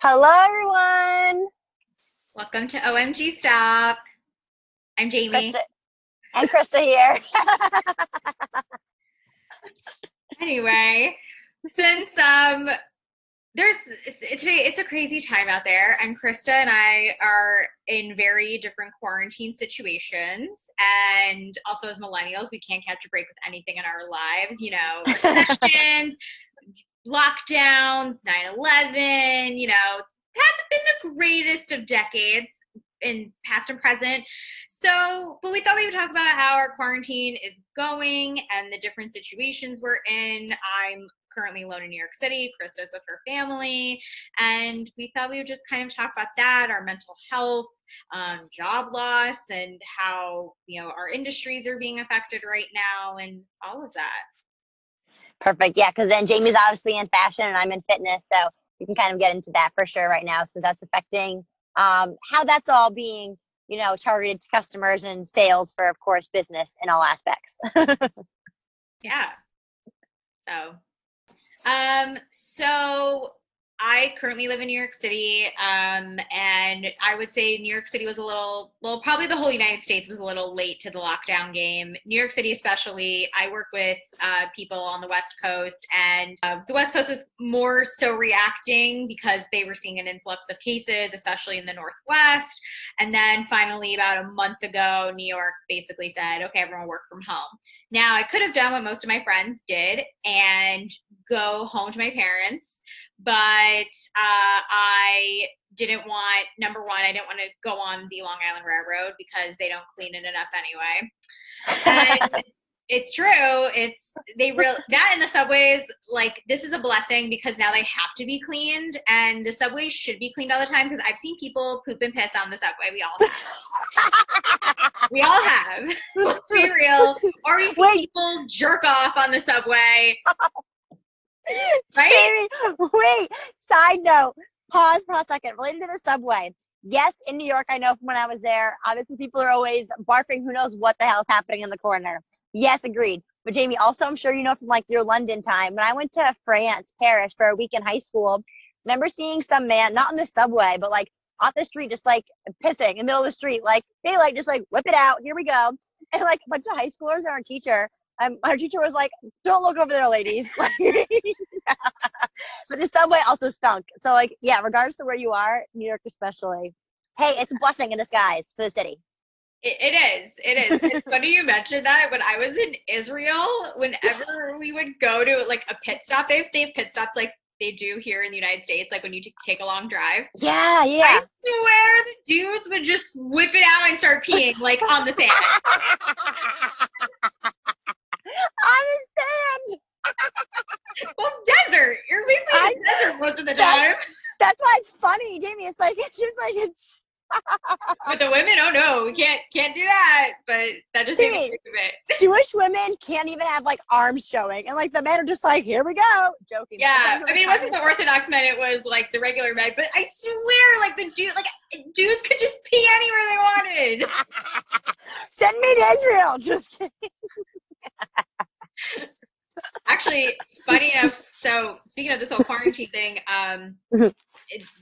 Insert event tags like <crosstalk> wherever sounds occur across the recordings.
Hello, everyone. Welcome to OMG Stop. I'm Jamie. Krista, and Krista here. <laughs> anyway, since um there's today it's a crazy time out there and krista and i are in very different quarantine situations and also as millennials we can't catch a break with anything in our lives you know <laughs> recessions lockdowns 9-11 you know hasn't been the greatest of decades in past and present so, but we thought we would talk about how our quarantine is going and the different situations we're in. I'm currently alone in New York City. Krista's with her family. And we thought we would just kind of talk about that, our mental health, um, job loss, and how, you know, our industries are being affected right now and all of that. Perfect. Yeah, because then Jamie's obviously in fashion and I'm in fitness. So we can kind of get into that for sure right now. So that's affecting um, how that's all being, you know, targeted to customers and sales for, of course, business in all aspects. <laughs> yeah. So um, so I currently live in New York City, um, and I would say New York City was a little, well, probably the whole United States was a little late to the lockdown game. New York City, especially, I work with uh, people on the West Coast, and uh, the West Coast was more so reacting because they were seeing an influx of cases, especially in the Northwest. And then finally, about a month ago, New York basically said, okay, everyone work from home. Now, I could have done what most of my friends did and go home to my parents but uh, I didn't want number one, I didn't want to go on the Long Island Railroad because they don't clean it enough anyway. And <laughs> it's true. It's they real that in the subways like this is a blessing because now they have to be cleaned and the subways should be cleaned all the time because I've seen people poop and piss on the subway. We all have. <laughs> we all have. Let's be real. Or we see people jerk off on the subway. <laughs> Right? Wait, side note, pause for a second. Related to the subway. Yes, in New York, I know from when I was there, obviously people are always barfing who knows what the hell is happening in the corner. Yes, agreed. But Jamie, also I'm sure you know from like your London time, when I went to France, Paris for a week in high school, remember seeing some man, not on the subway, but like off the street, just like pissing in the middle of the street, like they like just like whip it out, here we go. And like a bunch of high schoolers and our teacher um, our teacher was like, "Don't look over there, ladies." <laughs> but the subway also stunk. So like, yeah, regardless of where you are, New York especially. Hey, it's a blessing in disguise for the city. it, it is. It is. It's <laughs> funny you mentioned that. When I was in Israel, whenever we would go to like a pit stop, if they have pit stops like they do here in the United States, like when you t- take a long drive. Yeah, yeah. I swear the dudes would just whip it out and start peeing like on the sand. <laughs> on the sand. <laughs> well, desert. You're basically I, in desert most of the time. that's why it's funny, Jamie. It's <laughs> like it's just like it's. but the women, oh no, we can't can't do that. But that just Jamie, makes it. <laughs> Jewish women can't even have like arms showing, and like the men are just like, here we go, joking. Yeah, I mean, it wasn't the Orthodox men; it was like the regular men. But I swear, like the dude, like dudes could just pee anywhere they wanted. Send me to Israel. Just kidding. Actually, funny enough. So speaking of this whole quarantine thing, um, mm-hmm.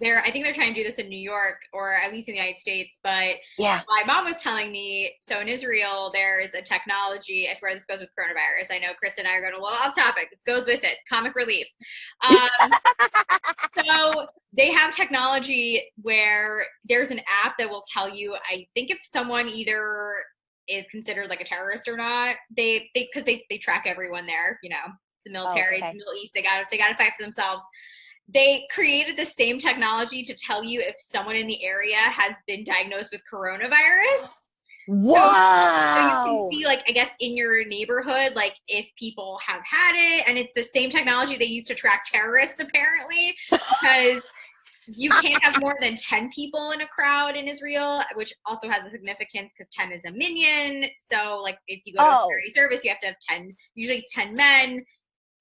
there I think they're trying to do this in New York or at least in the United States. But yeah, my mom was telling me. So in Israel, there's a technology. I swear this goes with coronavirus. I know Chris and I are going a little off topic. This goes with it. Comic relief. Um, <laughs> so they have technology where there's an app that will tell you. I think if someone either is considered like a terrorist or not. They they because they they track everyone there. You know, the oh, military, oh, okay. the Middle East. They got they got to fight for themselves. They created the same technology to tell you if someone in the area has been diagnosed with coronavirus. Wow. So, so, you can see, like, I guess in your neighborhood, like if people have had it, and it's the same technology they use to track terrorists, apparently, because <laughs> you can't have more than 10 people in a crowd in Israel, which also has a significance because 10 is a minyan. So, like, if you go to oh. a charity service, you have to have 10, usually 10 men.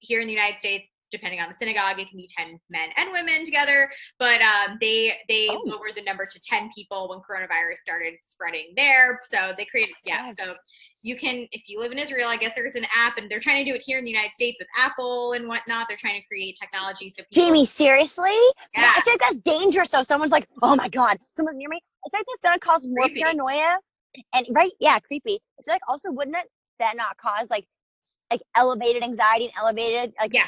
Here in the United States, depending on the synagogue, it can be 10 men and women together. But um, they they Oh. lowered the number to 10 people when coronavirus started spreading there. So they created, yeah. So you can, if you live in Israel, I guess there's an app, and they're trying to do it here in the United States with Apple and whatnot. They're trying to create technology so people. Jamie, seriously? yeah, I feel like that's dangerous. though. someone's like, "Oh my god, someone's near me." I feel like that's gonna cause more Creepy. paranoia. And right, yeah, creepy. I feel like also wouldn't it that not cause like like elevated anxiety and elevated like yeah,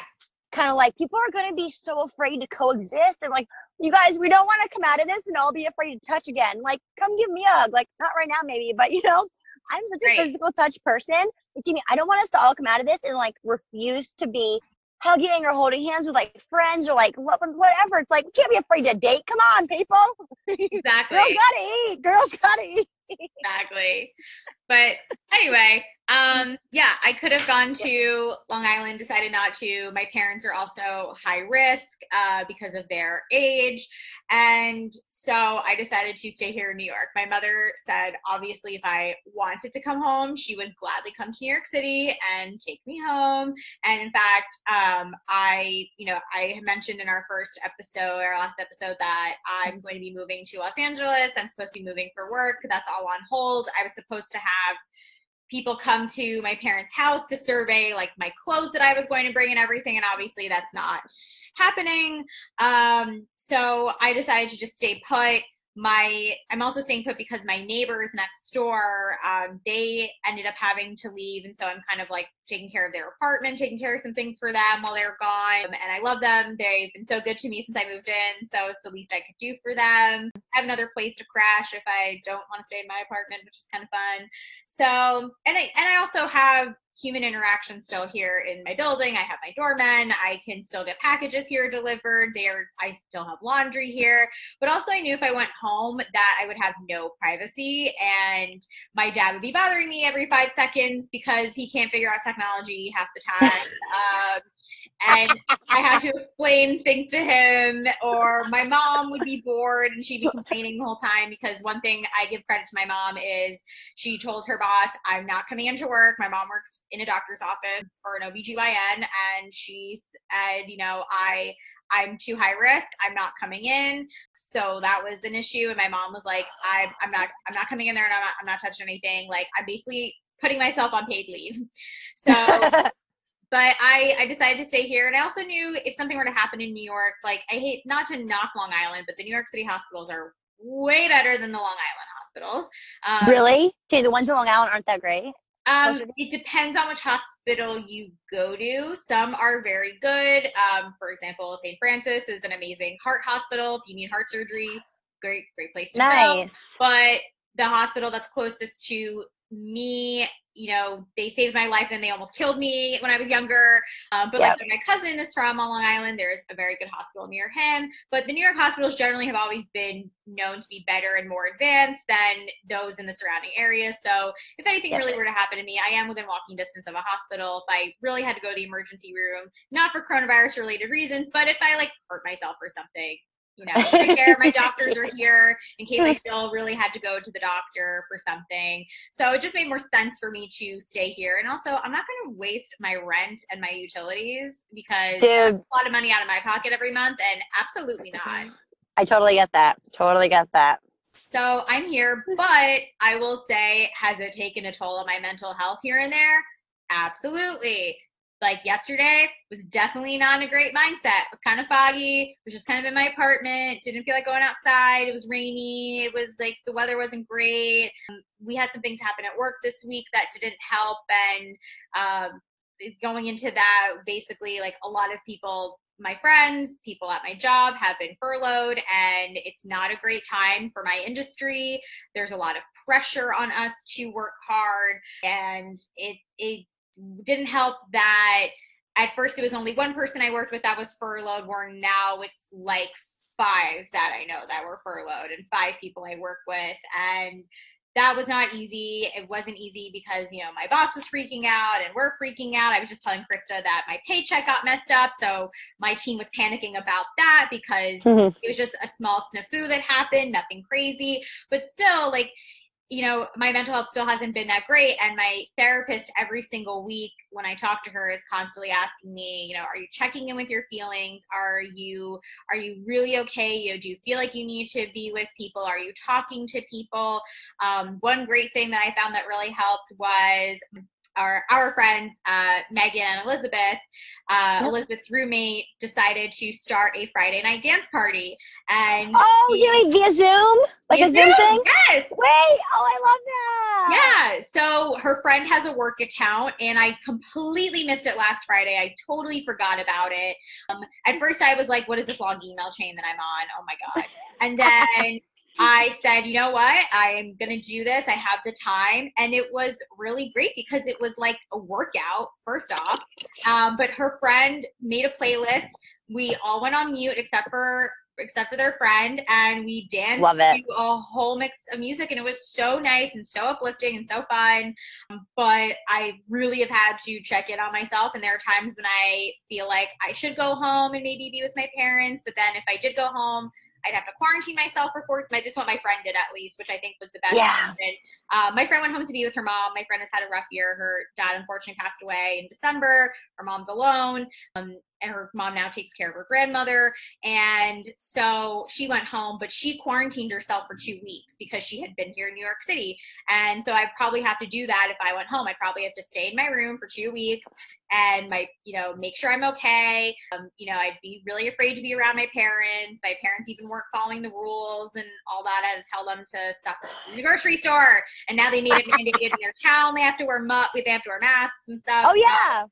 kind of like people are gonna be so afraid to coexist and like you guys, we don't want to come out of this and all be afraid to touch again. Like, come give me a hug. Like, not right now, maybe, but you know, I'm such a physical touch person. Like, Jamie, I don't want us to all come out of this and like refuse to be hugging or holding hands with like friends or like whatever. It's like we can't be afraid to date. Come on, people. <laughs> exactly. Girls gotta eat. Girls gotta eat. Exactly. But anyway, um, yeah, I could have gone to Long Island, decided not to. My parents are also high risk uh, because of their age. And so I decided to stay here in New York. My mother said, obviously, if I wanted to come home, she would gladly come to New York City and take me home. And in fact, um, I, you know, I mentioned in our first episode, our last episode, that I'm going to be moving to Los Angeles. I'm supposed to be moving for work. That's all on hold. I was supposed to have people come to my parents' house to survey like my clothes that I was going to bring and everything. And obviously, that's not happening. Um, so I decided to just stay put. My I'm also staying put because my neighbors next door, um, they ended up having to leave, and so I'm kind of like taking care of their apartment, taking care of some things for them while they're gone. And I love them; they've been so good to me since I moved in, so it's the least I could do for them. I have another place to crash if I don't want to stay in my apartment, which is kind of fun. So, and I and I also have human interaction still here in my building. I have my doorman. I can still get packages here delivered. There, I still have laundry here. But also, I knew if I went home that I would have no privacy, and my dad would be bothering me every five seconds because he can't figure out technology half the time. <laughs> um, and I have to explain things to him, or my mom would be bored and she'd be complaining the whole time because one thing I give credit to my mom is she told her boss, I'm not coming into work. My mom works in a doctor's office for an OBGYN and she said, you know, I I'm too high risk. I'm not coming in. So that was an issue. And my mom was like, I'm I'm not I'm not coming in there and I'm not I'm not touching anything. Like I'm basically putting myself on paid leave. So <laughs> but I, I decided to stay here and i also knew if something were to happen in new york like i hate not to knock long island but the new york city hospitals are way better than the long island hospitals um, really? Jamie, the ones in Long Island aren't that great. Um, it depends on which hospital you go to. Some are very good. Um, for example st francis is an amazing heart hospital. If you need heart surgery great great place to go. Nice. but the hospital that's closest to me you know they saved my life and they almost killed me when i was younger. Um, but like Yep. when my cousin is from on long island there's a very good hospital near him. But the new york hospitals generally have always been known to be better and more advanced than those in the surrounding areas so if anything really were to happen to me i am within walking distance of a hospital. If i really had to go to the emergency room not for coronavirus related reasons but if i like hurt myself or something you know, take care. My <laughs> doctors are here in case I still really had to go to the doctor for something. So it just made more sense for me to stay here. And also, I'm not going to waste my rent and my utilities because Dude, a lot of money out of my pocket every month, and absolutely not. <laughs> I totally get that. Totally get that. So I'm here, but I will say, has it taken a toll on my mental health here and there? Absolutely. Like yesterday was definitely not in a great mindset. It was kind of foggy, It was just kind of in my apartment, didn't feel like going outside. It was rainy. It was like the weather wasn't great. We had some things happen at work this week that didn't help. And um, going into that, basically, like a lot of people my friends, people at my job have been furloughed, and it's not a great time for my industry. There's a lot of pressure on us to work hard, and it it didn't help that at first it was only one person I worked with that was furloughed, where now it's like five that I know that were furloughed and five people I work with. And that was not easy. It wasn't easy because, you know, my boss was freaking out and we're freaking out. I was just telling Krista that my paycheck got messed up. So my team was panicking about that because Mhm. <laughs> it was just a small snafu that happened, nothing crazy. But still, like, you know, my mental health still hasn't been that great. And my therapist, every single week when I talk to her, is constantly asking me, you know, are you checking in with your feelings? Are you are you really okay? You know, do you feel like you need to be with people? Are you talking to people? Um, one great thing that I found that really helped was our our friends uh, Megan and Elizabeth, uh, yep. Elizabeth's roommate, decided to start a Friday night dance party. And oh, you mean via Zoom, like via a Zoom, Zoom thing? Yes. Wait, oh, I love that. Yeah. So her friend has a work account, and I completely missed it last Friday. I totally forgot about it. Um, at first, I was like, "What is this long email chain that I'm on? Oh my god!" <laughs> And then I said, you know what? I'm going to do this. I have the time. And it was really great because it was like a workout, first off. Um, but her friend made a playlist. We all went on mute except for except for their friend and we danced Love it. to a whole mix of music and it was so nice and so uplifting and so fun um, but i really have had to check in on myself and there are times when i feel like i should go home and maybe be with my parents but then if i did go home I'd have to quarantine myself for four. My, this is what my friend did at least, which I think was the best. Yeah. Uh, my friend went home to be with her mom. My friend has had a rough year. Her dad unfortunately passed away in December. Her mom's alone. Um, her mom now takes care of her grandmother. And so she went home, but she quarantined herself for two weeks because she had been here in New York City. And so I probably have to do that if I went home. I'd probably have to stay in my room for two weeks and my, you know, make sure I'm okay. Um, you know, I'd be really afraid to be around my parents. My parents even weren't following the rules and all that. I had to tell them to stop in the grocery store. And now they made it mandated in their town. They have to wear mu- they have to wear masks and stuff. Oh yeah.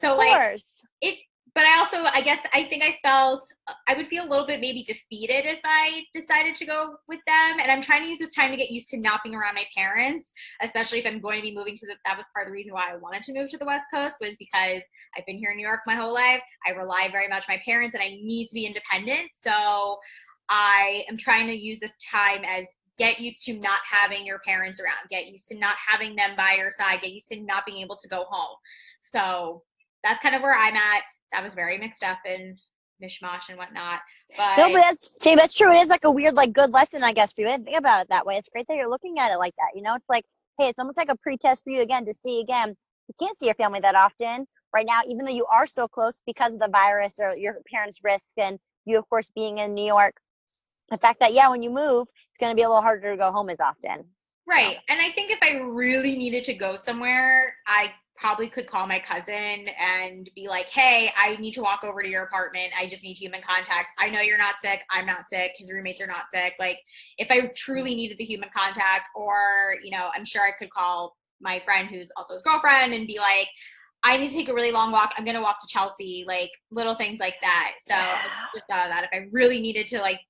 So, so like it but I also, I guess, I think I felt I would feel a little bit maybe defeated if I decided to go with them. And I'm trying to use this time to get used to not being around my parents, especially if I'm going to be moving to the. That was part of the reason why I wanted to move to the West Coast was because I've been here in New York my whole life. I rely very much on my parents, and I need to be independent. So I am trying to use this time as get used to not having your parents around, get used to not having them by your side, get used to not being able to go home. So that's kind of where I'm at that was very mixed up and mishmash and whatnot. But no, but that's Jay, that's true. It is like a weird, like good lesson, I guess, for you. I didn't think about it that way. It's great that you're looking at it like that. You know, it's like, hey, it's almost like a pre-test for you again to see again. You can't see your family that often right now, even though you are so close because of the virus or your parents' risk, and you, of course, being in New York. The fact that yeah, when you move, it's going to be a little harder to go home as often. Right. And I think if I really needed to go somewhere, I probably could call my cousin and be like, hey, I need to walk over to your apartment. I just need human contact. I know you're not sick. I'm not sick. His roommates are not sick. Like, if I truly needed the human contact, or, you know, I'm sure I could call my friend who's also his girlfriend and be like, I need to take a really long walk. I'm gonna walk to Chelsea, like little things like that. So yeah. just thought of that. If I really needed to like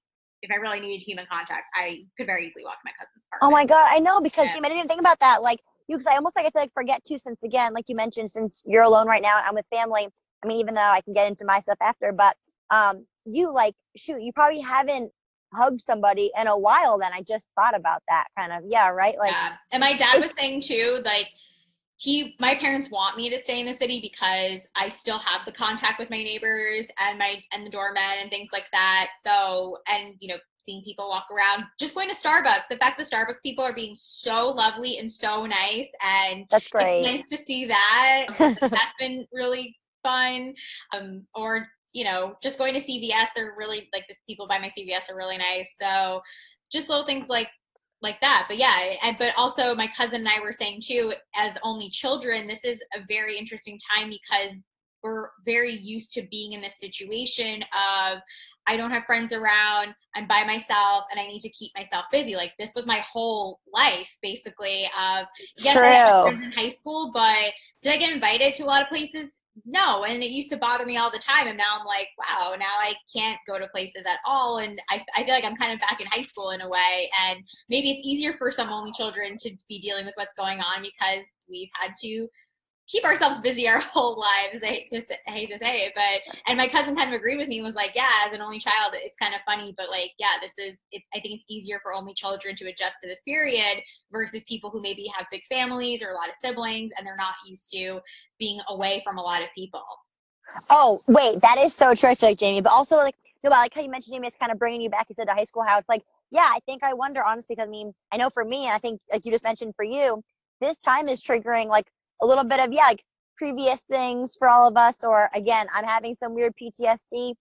if I really needed human contact, I could very easily walk to my cousin's apartment. Oh my god, I know because yeah. I didn't even think about that. Like you because I almost like I feel like forget too since again, like you mentioned, since you're alone right now, I'm with family. I mean, even though I can get into my stuff after, but um, you like shoot, you probably haven't hugged somebody in a while. Then I just thought about that kind of yeah, right? Like, yeah. and my dad was saying too, like he my parents want me to stay in the city because I still have the contact with my neighbors and my and the doorman and things like that. So and you know seeing people walk around, just going to Starbucks. The fact that Starbucks people are being so lovely and so nice, and that's great. nice to see that. <laughs> that's been really fun. Um, or you know, just going to CVS. They're really like the people by my CVS are really nice. So just little things like like that. But yeah, I, but also my cousin and I were saying too, as only children, this is a very interesting time because we're very used to being in this situation of I don't have friends around, I'm by myself, and I need to keep myself busy. Like this was my whole life, basically. Of yes, True. I had friends in high school, but did I get invited to a lot of places? No, and it used to bother me all the time, and now I'm like, wow, now I can't go to places at all, and I, I feel like I'm kind of back in high school in a way, and maybe it's easier for some only children to be dealing with what's going on because we've had to keep ourselves busy our <laughs> whole lives. I hate to, say, hate to say it, but and my cousin kind of agreed with me was like, yeah, as an only child, it's kind of funny, but like, yeah, this is. It, I think it's easier for only children to adjust to this period versus people who maybe have big families or a lot of siblings and they're not used to being away from a lot of people. Oh wait, that is so like Jamie, but also like no, but I like how you mentioned Jamie, it's kind of bringing you back. Said to high school, how it's like, yeah, I think I wonder honestly, because I mean, I know for me, and I think like you just mentioned for you, this time is triggering like a little bit of yeah, like previous things for all of us. Or again, I'm having some weird PTSD.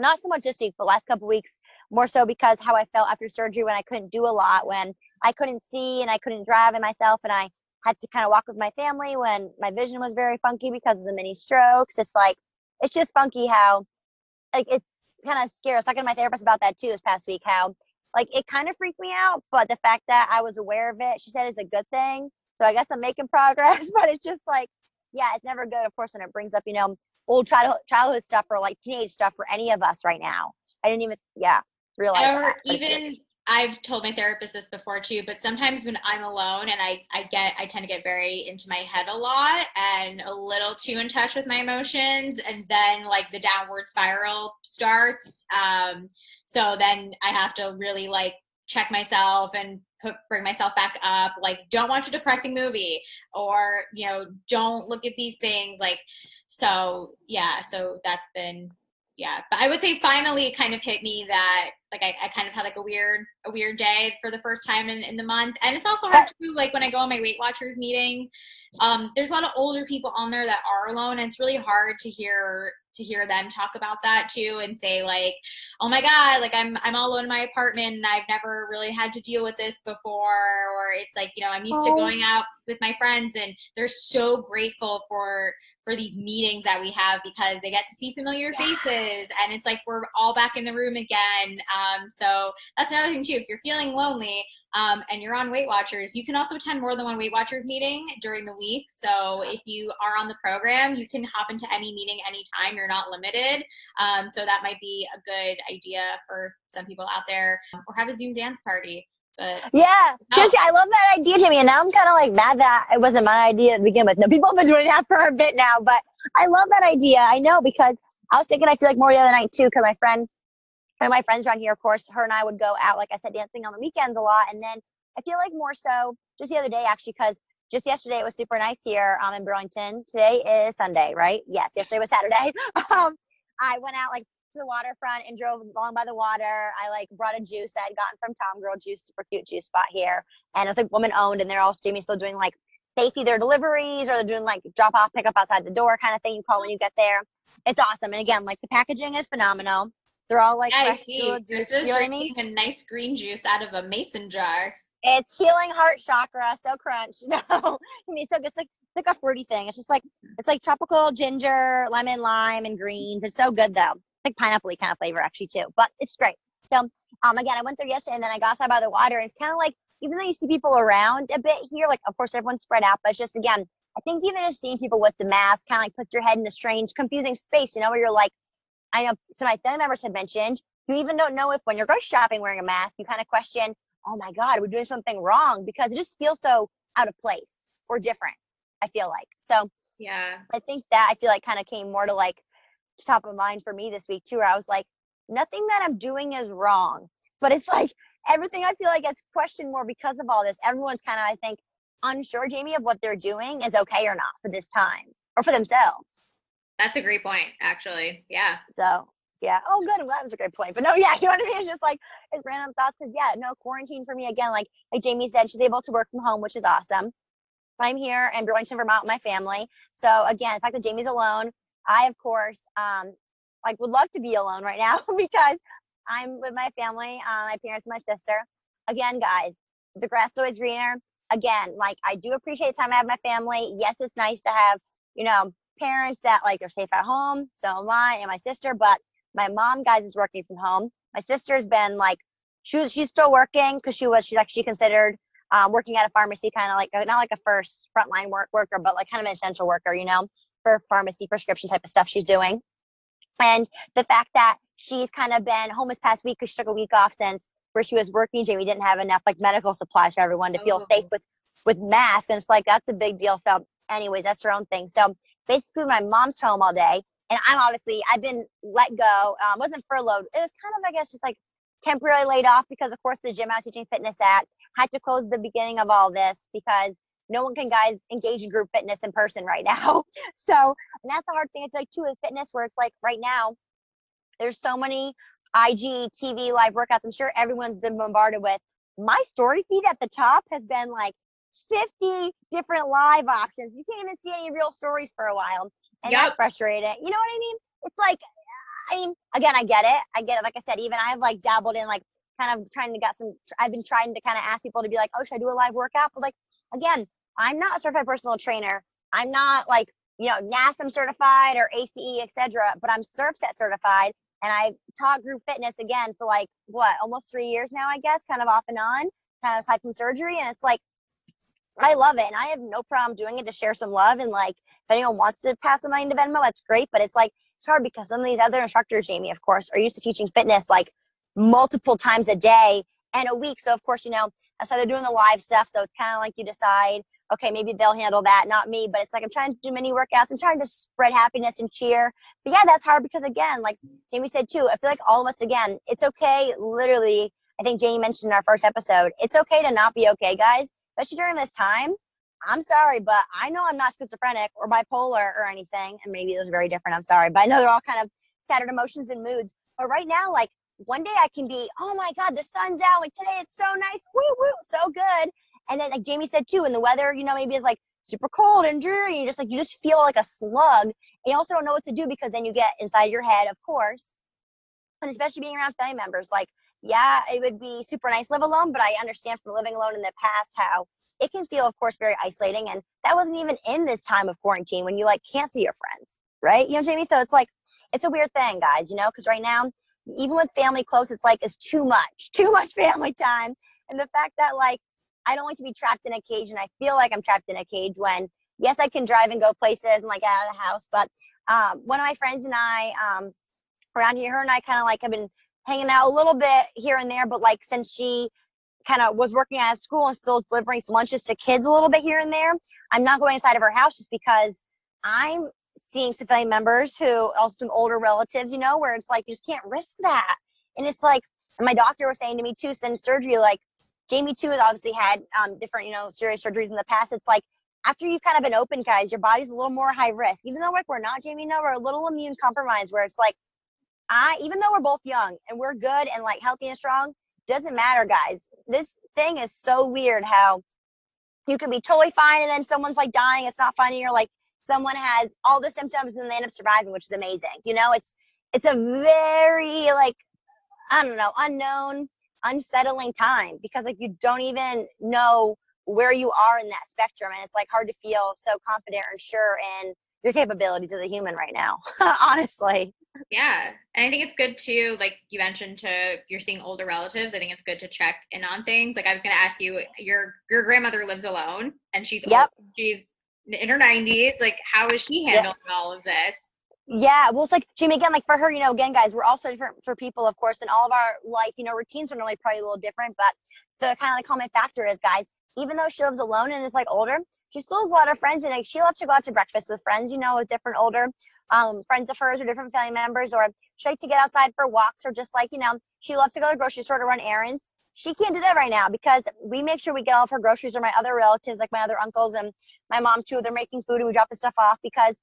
Not so much this week, but last couple weeks, more so because how I felt after surgery when I couldn't do a lot, when I couldn't see and I couldn't drive in myself, and I had to kind of walk with my family when my vision was very funky because of the mini strokes. It's like it's just funky how like it's kind of scary. I was talking to my therapist about that too this past week. How like it kind of freaked me out, but the fact that I was aware of it, she said, is a good thing. So I guess I'm making progress, <laughs> but it's just like, yeah, it's never good, of course, when it brings up, you know, old childhood childhood stuff or like teenage stuff for any of us right now. I didn't even, yeah, realize. Or that, even I've told my therapist this before too, but sometimes when I'm alone and I, I get, I tend to get very into my head a lot and a little too in touch with my emotions. And then like the downward spiral starts. Um, so then I have to really like check myself and put, bring myself back up. Like, don't watch a depressing movie or, you know, don't look at these things. Like, so yeah, so that's been yeah but i would say finally it kind of hit me that like I, I kind of had like a weird a weird day for the first time in, in the month and it's also hard too like when i go on my weight watchers meetings um there's a lot of older people on there that are alone and it's really hard to hear to hear them talk about that too and say like oh my god like i'm i'm all alone in my apartment and i've never really had to deal with this before or it's like you know i'm used oh. to going out with my friends and they're so grateful for for these meetings that we have because they get to see familiar yeah. faces and it's like we're all back in the room again. Um, so that's another thing too. If you're feeling lonely um, and you're on Weight Watchers, you can also attend more than one Weight Watchers meeting during the week. So if you are on the program, you can hop into any meeting anytime. You're not limited. Um, so that might be a good idea for some people out there or have a Zoom dance party. But yeah, seriously, I love that idea, Jamie. And now I'm kind of like mad that it wasn't my idea to begin with. No, people have been doing that <laughs> for a bit now, but I love that idea. I know because I was thinking, I feel like more the other night too, because my friends, and my friends around here, of course, her and I would go out, like I said, dancing on the weekends a lot. And then I feel like more so just the other day, actually, because just yesterday it was super nice here um, in Burlington. Today is Sunday, right? Yes, yesterday was Saturday. <laughs> um, I went out like to the waterfront and drove along by the water. I like brought a juice I had gotten from Tom Girl Juice, super cute juice spot here. And it was like woman owned and they're all Jamie's still doing like safety their deliveries or they're doing like drop off, pick up outside the door kind of thing you call when you get there. It's awesome. And again, like the packaging is phenomenal. They're all like fresh juice. This is drinking a nice green juice out of a mason jar. It's healing heart chakra, so crunch. <laughs> No, I mean, so it's like it's like a fruity thing. It's just like it's like tropical ginger, lemon, lime, and greens. It's so good though like pineapple kind of flavor actually too, but it's great. So um, again, I went there yesterday and then I got outside by the water and it's kind of like, even though you see people around a bit here, like of course everyone's spread out, but it's just again, I think even just seeing people with the mask kind of like puts your head in a strange, confusing space, you know, where you're like, I know some of my family members have mentioned, you even don't know if when you're grocery shopping wearing a mask, you kind of question, oh my God, we're doing something wrong because it just feels so out of place or different, I feel like. So yeah, I think that I feel like kind of came more to like top of mind for me this week too, where I was like, nothing that I'm doing is wrong. But it's <laughs> like everything I feel like gets questioned more because of all this. Everyone's kind of, I think, unsure, Jamie, of what they're doing is okay or not for this time or for themselves. That's a great point, actually. Yeah. So yeah. Oh, good. Well, that was a great point. But no, <laughs> yeah, you know what I mean? It's just like it's random thoughts. Cause yeah, no quarantine for me again. Like like Jamie said, she's able to work from home, which is awesome. I'm here in Burlington, Vermont, with my family. So again, the fact that Jamie's alone, I, of course, um, like would love to be alone right now <laughs> because I'm with my family, uh, my parents, and my sister. Again, guys, the grass is always greener. Again, like I do appreciate time I have my family. Yes, it's nice to have, you know, parents that like are safe at home. So am I and my sister. But my mom, guys, is working from home. My sister's been like, she was, she's still working because she was, she's actually considered um, working at a pharmacy, kind of like not like a first frontline work worker, but like kind of an essential worker, you know for pharmacy prescription type of stuff she's doing. And the fact that she's kind of been home this past week because she took a week off since where she was working. Jamie didn't have enough like medical supplies for everyone to feel safe oh. with with masks, and it's like that's a big deal. So, anyways, that's her own thing. So basically, my mom's home all day, and I'm obviously I've been let go. Um, wasn't furloughed. It was kind of I guess just like temporarily laid off because of course the gym I was teaching fitness at had to close the beginning of all this because no one can guys engage in group fitness in person right now. <laughs> So and that's the hard thing. It's like too with fitness where it's like right now, there's so many IG, TV, live workouts. I'm sure everyone's been bombarded with. My story feed at the top has been like 50 different live options. You can't even see any real stories for a while. And Yep. that's frustrating. You know what I mean? It's like, I mean, again, I get it. I get it. Like I said, even I've like dabbled in like kind of trying to get some, I've been trying to kind of ask people to be like, oh, should I do a live workout? But like, again, I'm not a certified personal trainer. I'm not like, you know, NASM certified or ACE, etc. But I'm SERPSET certified. And I taught group fitness again for like what, almost three years now, I guess, kind of off and on, kind of aside from surgery. And it's like, I love it. And I have no problem doing it to share some love. And like, if anyone wants to pass the money into Venmo, that's great. But it's like, it's hard because some of these other instructors, Jamie, of course, are used to teaching fitness like multiple times a day and a week. So, of course, you know, so they're doing the live stuff. So it's kind of like you decide, okay, maybe they'll handle that, not me. But it's like I'm trying to do many workouts. I'm trying to spread happiness and cheer. But yeah, that's hard because, again, like Jamie said too, I feel like all of us, again, it's okay. Literally, I think Jamie mentioned in our first episode, it's okay to not be okay, guys, especially during this time. I'm sorry, but I know I'm not schizophrenic or bipolar or anything. And maybe those are very different. I'm sorry, but I know they're all kind of scattered emotions and moods. But right now, like one day I can be, oh my God, the sun's out. Like today it's so nice. Woo woo, so good. And then like Jamie said too, and the weather, you know, maybe is like super cold and dreary. And you just like you just feel like a slug. And you also don't know what to do because then you get inside your head, of course. And especially being around family members, like, yeah, it would be super nice live alone, but I understand from living alone in the past how it can feel, of course, very isolating. And that wasn't even in this time of quarantine when you like can't see your friends, right? You know mean? So it's like, it's a weird thing, guys, you know, because right now, even with family close, it's like, it's too much, <laughs> too much family time. And the fact that like, I don't like to be trapped in a cage and I feel like I'm trapped in a cage when, yes, I can drive and go places and like out of the house. But um, one of my friends and I, um, around here, her and I kind of like have been hanging out a little bit here and there, but like since she kind of was working at a school and still delivering some lunches to kids a little bit here and there. I'm not going inside of her house just because I'm seeing some family members who also some older relatives, you know, where it's like you just can't risk that. And it's like and my doctor was saying to me too, since surgery, like Jamie too has obviously had um, different, you know, serious surgeries in the past. It's like after you've kind of been open, guys, your body's a little more high risk. Even though like we're not, Jamie, no, we're a little immune compromised where it's like I even though we're both young and we're good and like healthy and strong, doesn't matter, guys. This thing is so weird how you can be totally fine and then someone's like dying, it's not funny, You're like someone has all the symptoms and they end up surviving, which is amazing. You know, it's it's a very like I don't know, unknown, unsettling time because like you don't even know where you are in that spectrum and it's like hard to feel so confident or sure in your capabilities as a human right now <laughs> honestly Yeah. And I think it's good to, like you mentioned, to you're seeing older relatives. I think it's good to check in on things. Like I was gonna ask you, your your grandmother lives alone and she's Yep. old, she's in her nineties. Like how is she Yep. handling all of this? Yeah, well, it's like Jamie again, like for her, you know, again, guys, we're also different for people, of course, and all of our life, you know, routines are normally probably a little different. But the kind of the common factor is, guys, even though she lives alone and is like older, she still has a lot of friends, and like she loves to go out to breakfast with friends, you know, with different older um friends of hers or different family members, or she likes to get outside for walks, or just like you know, she loves to go to the grocery store to run errands. She can't do that right now because we make sure we get all of her groceries, or my other relatives, like my other uncles and my mom too. They're making food, and we drop the stuff off because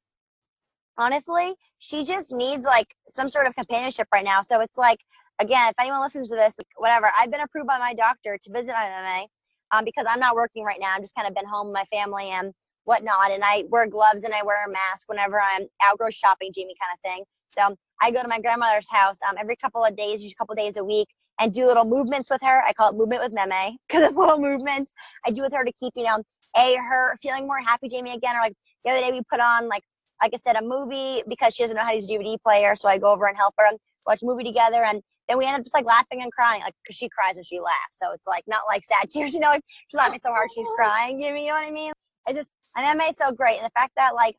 honestly, she just needs like some sort of companionship right now. So it's like, again, if anyone listens to this, like, whatever, I've been approved by my doctor to visit my MMA um, because I'm not working right now. I'm just kind of been home with my family and whatnot. And I wear gloves and I wear a mask whenever I'm out grocery shopping, Jamie kind of thing. So I go to my grandmother's house um, every couple of days, usually a couple of days a week, and do little movements with her. I call it movement with Meme because <laughs> it's little movements I do with her to keep, you know, a her feeling more happy, Jamie again. Or like the other day we put on like like I said, a movie because she doesn't know how to use a DVD player. So I go over and help her and watch a movie together. And then we end up just like laughing and crying, like, because she cries when she laughs. So it's like not like sad <laughs> tears, you know, like she's laughing so hard she's crying. You know, you know what I mean? It's just, and is so great. And the fact that like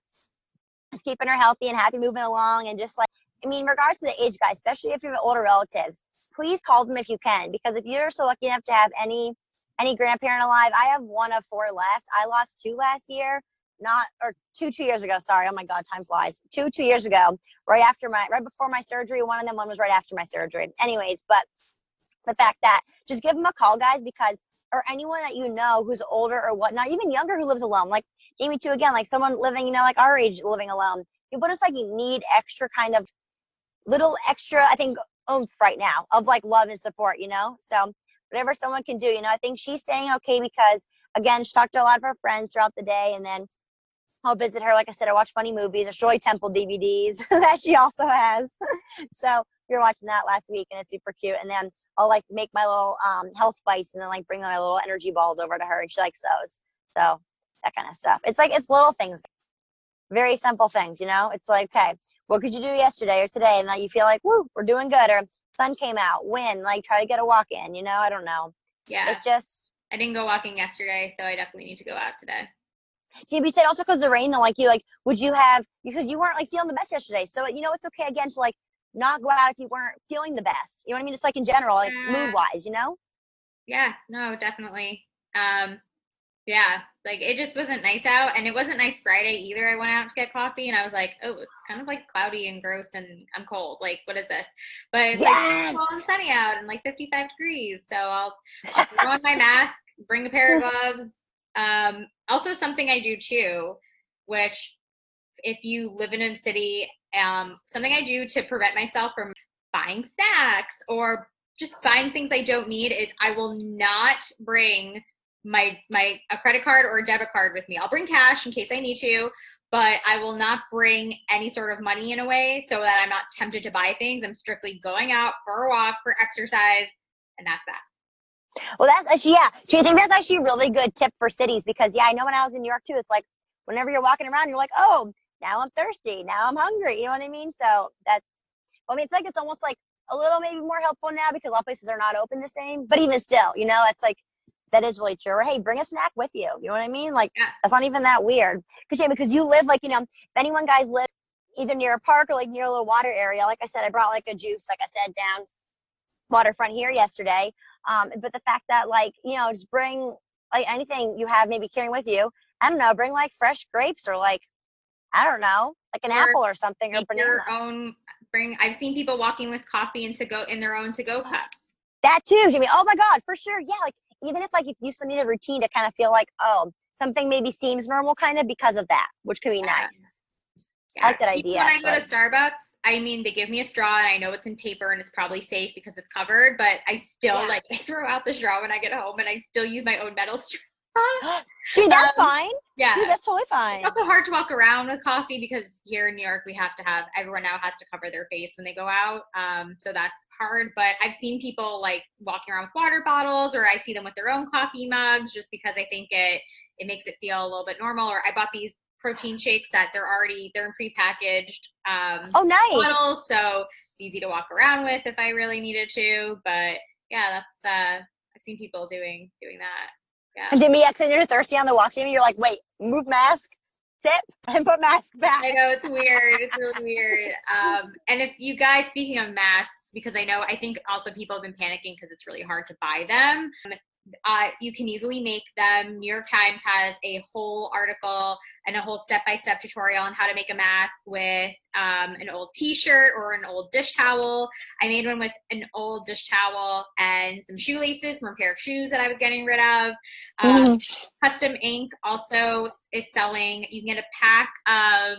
it's keeping her healthy and happy moving along and just like, I mean, in regards to the age guys, especially if you have older relatives, please call them if you can. Because if you're so lucky enough to have any any grandparent alive, I have one of four left. I lost two last year not or two two years ago sorry oh my god time flies two two years ago right after my right before my surgery one of them one was right after my surgery anyways but the fact that just give them a call guys because or anyone that you know who's older or whatnot even younger who lives alone like jamie too again like someone living you know like our age living alone people just like you need extra kind of little extra, I think, oomph right now of like love and support, you know? So whatever someone can do, you know, I think she's staying okay because again, she talked to a lot of her friends throughout the day and then I'll visit her. Like I said, I watch funny movies, Shirley Temple DVDs <laughs> that she also has. <laughs> so we were watching that last week and it's super cute. And then I'll like make my little um, health bites and then like bring my little energy balls over to her and she likes those. So that kind of stuff. It's like it's little things, very simple things, you know. It's like, okay, what could you do yesterday or today, and that you feel like, woo, we're doing good, or sun came out, win, like try to get a walk in, you know. I don't know. Yeah, it's just. I didn't go walking yesterday, so I definitely need to go out today. JB said also because the rain, though, like you, like, would you have because you weren't like feeling the best yesterday, so you know it's okay again to like not go out if you weren't feeling the best. You know what I mean? Just like in general, like yeah. mood wise, you know. Yeah. No, definitely. Um, yeah, like it just wasn't nice out, and it wasn't nice Friday either. I went out to get coffee, and I was like, "Oh, it's kind of like cloudy and gross, and I'm cold. Like, what is this?" But it's yes! like cold and sunny out, and like 55 degrees. So I'll, I'll throw on my mask, bring a pair of gloves. Um, also, something I do too, which if you live in a city, um, something I do to prevent myself from buying snacks or just buying things I don't need is I will not bring my my a credit card or a debit card with me. I'll bring cash in case I need to, but I will not bring any sort of money in a way so that I'm not tempted to buy things. I'm strictly going out for a walk, for exercise, and that's that. Well, that's uh, actually yeah. Do you think that's actually a really good tip for cities? Because yeah, I know when I was in New York too, it's like whenever you're walking around, you're like, oh, now I'm thirsty, now I'm hungry. You know what I mean? So that's. I mean, it's like it's almost like a little maybe more helpful now because a lot of places are not open the same. But even still, you know, it's like that is really true. Or hey, bring a snack with you. You know what I mean? Like yeah. that's not even that weird. Because yeah, because you live like you know, if anyone guys live either near a park or like near a little water area, like I said, I brought like a juice, like I said, down waterfront here yesterday. Um, but the fact that like you know, just bring like anything you have maybe carrying with you. I don't know, bring like fresh grapes or like I don't know, like an or apple or something or banana. Your own bring. I've seen people walking with coffee and to go in their own to go cups. That too, Jimmy. Oh my God, for sure. Yeah, like even if like if you still need a routine to kind of feel like oh something maybe seems normal kind of because of that which could be nice yeah. i like that idea when actually. i go to starbucks i mean they give me a straw and i know it's in paper and it's probably safe because it's covered but i still yeah. like <laughs> i throw out the straw when i get home and i still use my own metal <laughs> straw <gasps> Dude, that's um, fine. Yeah. Dude, that's totally fine. It's also hard to walk around with coffee because here in New York we have to have everyone now has to cover their face when they go out. Um, so that's hard. But I've seen people like walking around with water bottles or I see them with their own coffee mugs just because I think it it makes it feel a little bit normal. Or I bought these protein shakes that they're already they're in prepackaged um oh nice bottles so it's easy to walk around with if I really needed to. But yeah, that's uh I've seen people doing doing that. Yeah. And Jimmy X, and you're thirsty on the walk, Jimmy. You're like, wait, move mask, sip, <laughs> and put mask back. I know it's weird. It's really weird. <laughs> Um, and if you guys, speaking of masks, because I know I think also people have been panicking because it's really hard to buy them uh, you can easily make them. New York Times has a whole article and a whole step-by-step tutorial on how to make a mask with um, an old t-shirt or an old dish towel. I made one with an old dish towel and some shoelaces from a pair of shoes that I was getting rid of. Um, mm. Custom Ink also is selling. You can get a pack of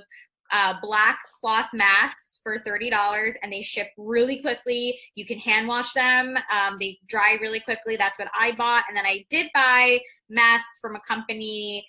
uh, black cloth masks for $30 and they ship really quickly. You can hand wash them. Um, they dry really quickly. That's what I bought. And then I did buy masks from a company,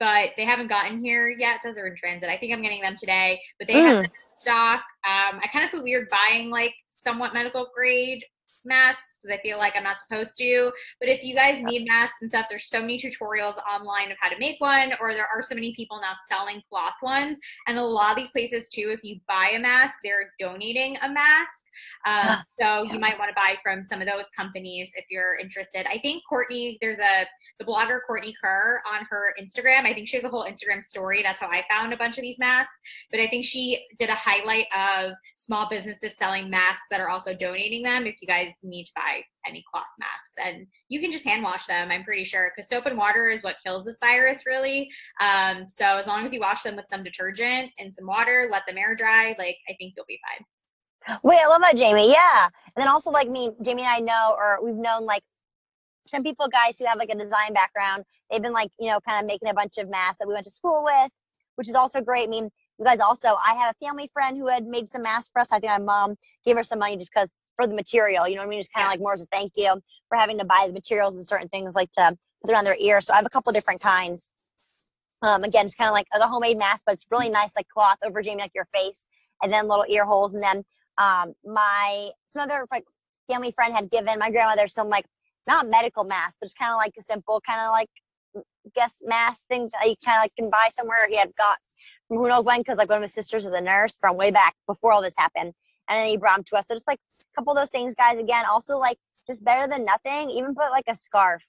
but they haven't gotten here yet. It says they're in transit. I think I'm getting them today, but they mm. have stock. Um, I kind of feel weird buying like somewhat medical grade masks because I feel like I'm not supposed to. But if you guys need masks and stuff, there's so many tutorials online of how to make one, or there are so many people now selling cloth ones. And a lot of these places too, if you buy a mask, they're donating a mask. Um, so you might want to buy from some of those companies if you're interested. I think Courtney, there's a the blogger Courtney Kerr on her Instagram. I think she has a whole Instagram story. That's how I found a bunch of these masks. But I think she did a highlight of small businesses selling masks that are also donating them. If you guys need to buy buy any cloth masks and you can just hand wash them i'm pretty sure because soap and water is what kills this virus really. Um, so as long as you wash them with some detergent and some water let them air dry like i think you'll be fine. Wait i love that jamie yeah. And then also like me jamie and i know or we've known like some people guys who have like a design background they've been like you know kind of making a bunch of masks that we went to school with which is also great. I mean you guys also, I have a family friend who had made some masks for us. I think my mom gave her some money just because for the material, you know what I mean? Just kind of like more as a thank you for having to buy the materials and certain things like to put it on their ear. So I have a couple different kinds. Um, again, it's kind of like a homemade mask, but it's really nice, like cloth over Jamie, like your face, and then little ear holes. And then um, my some other like family friend had given my grandmother some like not medical mask, but it's kind of like a simple kind of like guess mask thing that you kind of like can buy somewhere. He had got from who knows when because like one of his sisters is a nurse from way back before all this happened, and then he brought them to us. So just like couple of those things, guys. Again, also like just better than nothing. Even put like a scarf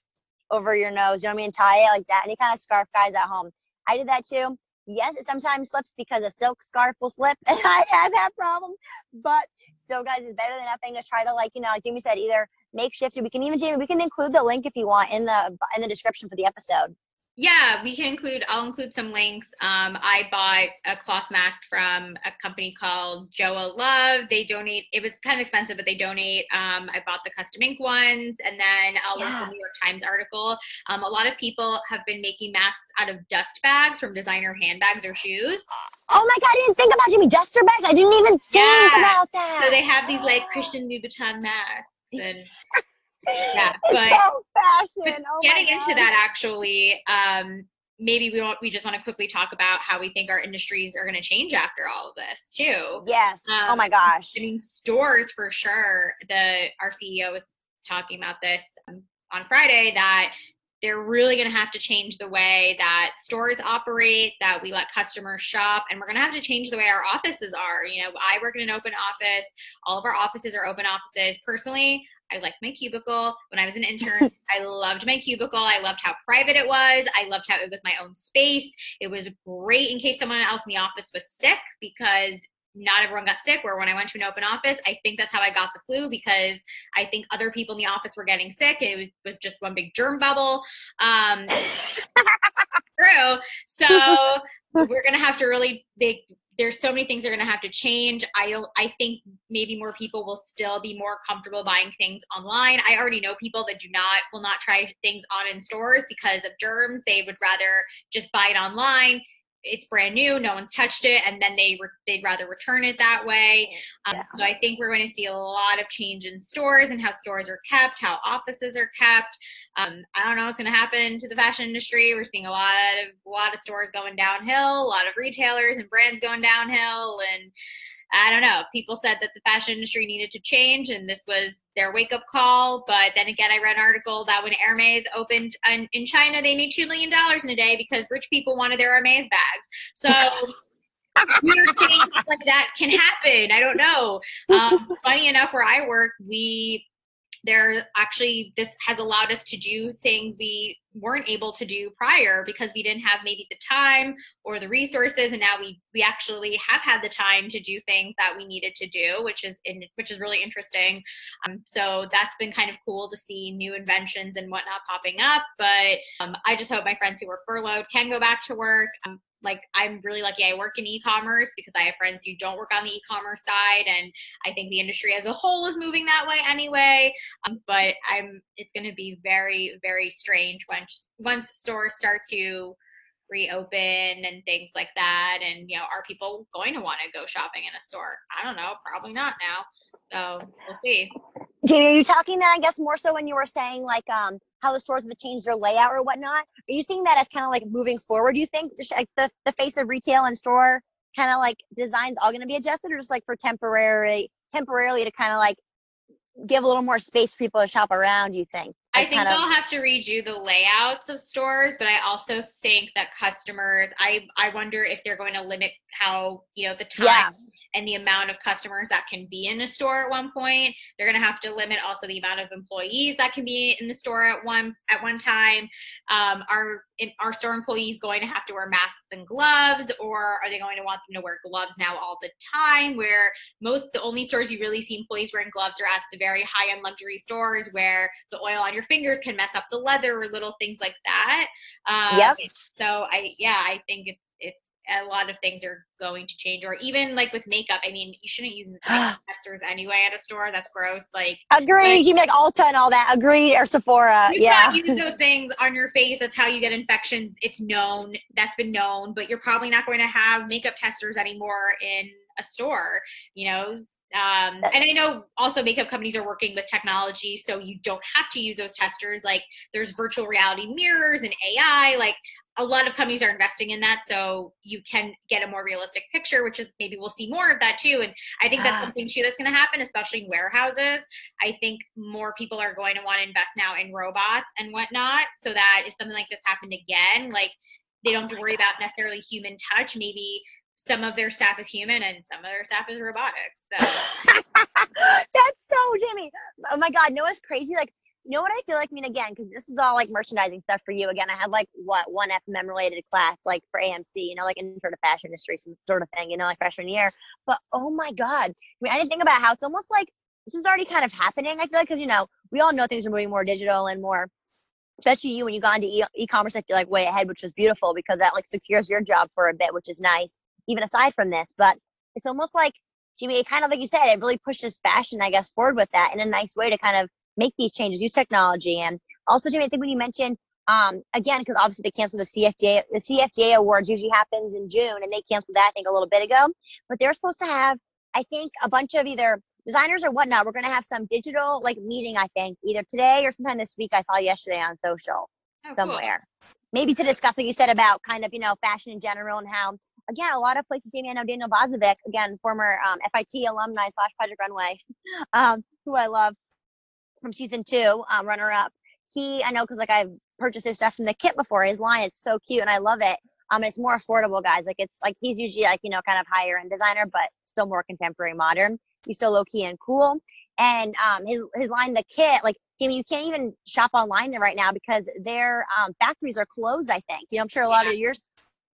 over your nose. You know what I mean? Tie it like that. Any kind of scarf, guys, at home. I did that too. Yes, it sometimes slips because a silk scarf will slip, <laughs> and I had that problem. But still, guys, it's better than nothing. Just try to like you know, like Jamie said, either makeshift. We can even Jamie, we can include the link if you want in the in the description for the episode. Yeah, we can include. I'll include some links. Um, I bought a cloth mask from a company called Joa Love. They donate. It was kind of expensive, but they donate. Um, I bought the custom ink ones, and then I'll link the New York Times article. Um, a lot of people have been making masks out of dust bags from designer handbags or shoes. Oh my god, I didn't think about Jimmy duster bags. I didn't even think yeah. about that. So they have these like Christian Louboutin masks and. Yeah, but, so fashion. Oh getting into that actually, um, maybe we want we just want to quickly talk about how we think our industries are going to change after all of this too. Yes. Um, oh my gosh. I mean, stores for sure. The our CEO was talking about this on Friday that they're really going to have to change the way that stores operate, that we let customers shop, and we're going to have to change the way our offices are. You know, I work in an open office. All of our offices are open offices. Personally, I liked my cubicle. When I was an <laughs> intern, I loved my cubicle. I loved how private it was. I loved how it was my own space. It was great in case someone else in the office was sick because not everyone got sick. Where when I went to an open office, I think that's how I got the flu because I think other people in the office were getting sick. It was just one big germ bubble. Um, <laughs> true. So we're gonna have to really big there's so many things that are going to have to change. I don't. I think maybe more people will still be more comfortable buying things online. I already know people that do not will not try things on in stores because of germs. They would rather just buy it online. It's brand new, no one's touched it, and then they re- they'd rather return it that way. Um, yeah. So I think we're going to see a lot of change in stores and how stores are kept, how offices are kept. Um, I don't know what's going to happen to the fashion industry. We're seeing a lot of a lot of stores going downhill, a lot of retailers and brands going downhill, and I don't know. People said that the fashion industry needed to change, and this was their wake up call. But then again, I read an article that when Hermes opened in China, they made two million dollars in a day because rich people wanted their Hermes bags. So. <laughs> weird things like that can happen. I don't know. Um, <laughs> funny enough, where I work, we there actually this has allowed us to do things we weren't able to do prior because we didn't have maybe the time or the resources and now we we actually have had the time to do things that we needed to do which is in which is really interesting. Um, so that's been kind of cool to see new inventions and whatnot popping up but um, i just hope my friends who were furloughed can go back to work. Um, like I'm really lucky I work in e-commerce because I have friends who don't work on the e-commerce side and I think the industry as a whole is moving that way anyway. Um, but I'm it's going to be very very strange once once stores start to reopen and things like that and you know are people going to want to go shopping in a store I don't know probably not now so we'll see Jamie, are you talking that I guess more so when you were saying like um how the stores have changed their layout or whatnot? Are you seeing that as kind of like moving forward? You think like the, the face of retail and store kind of like designs all going to be adjusted or just like for temporary temporarily to kind of like give a little more space for people to shop around you think I think they'll of, have to read you the layouts of stores, but I also think that customers, I I wonder if they're going to limit how you know the time yeah. and the amount of customers that can be in a store at one point. They're going to have to limit also the amount of employees that can be in the store at one at one time. Um, are are store employees going to have to wear masks and gloves, or are they going to want them to wear gloves now all the time? Where most the only stores you really see employees wearing gloves are at the very high end luxury stores where the oil on your fingers can mess up the leather or little things like that. Um, yep. So I, yeah, I think it's, it's, a lot of things are going to change or even like with makeup i mean you shouldn't use <gasps> testers anyway at a store that's gross like agreed like, you make ulta and all that agreed or sephora you yeah use <laughs> those things on your face that's how you get infections it's known that's been known but you're probably not going to have makeup testers anymore in a store you know? Um, and i know also makeup companies are working with technology so you don't have to use those testers. Like there's virtual reality mirrors and ai like a lot of companies are investing in that so you can get a more realistic picture which is maybe we'll see more of that too and i think that's something too that's going to happen especially in warehouses. I think more people are going to want to invest now in robots and whatnot so that if something like this happened again like they don't have to worry about necessarily human touch maybe some of their staff is human and some of their staff is robotics so <laughs> that's so jimmy oh my god no it's crazy like you know what I feel like? I mean, again, because this is all like merchandising stuff for you. Again, I had like what one FMM related class, like for AMC, you know, like in sort of fashion industry, some sort of thing, you know, like freshman year. But oh my God, I mean, I didn't think about how it's almost like this is already kind of happening. I feel like because you know we all know things are moving more digital and more. Especially you when you got into e- e-commerce, I feel like way ahead, which was beautiful because that like secures your job for a bit, which is nice. Even aside from this, but it's almost like Jimmy, it kind of like you said, it really pushes fashion, I guess, forward with that in a nice way to kind of make these changes, use technology. And also, Jimmy, I think when you mentioned, um, again, because obviously they canceled the CFDA, the CFDA awards usually happens in June, and they canceled that, I think, a little bit ago. But they're supposed to have, I think, a bunch of either designers or whatnot. We're going to have some digital like meeting, I think, either today or sometime this week. I saw yesterday on social oh, somewhere. Cool. Maybe to discuss, like you said, about kind of, you know, fashion in general and how again, a lot of places, Jamie, I know Daniel Vosovic, again, former um, FIT alumni slash Project Runway, <laughs> um, who I love, from season two, um, runner up. He, I know, because like I've purchased his stuff from the kit before. His line, it's so cute and I love it. Um, it's more affordable, guys. Like it's like he's usually like you know kind of higher end designer, but still more contemporary, modern. He's so low key and cool. And um, his his line, the kit, like Jamie, you can't even shop online there right now because their um, factories are closed. I think. You know, I'm sure a lot yeah. of yours,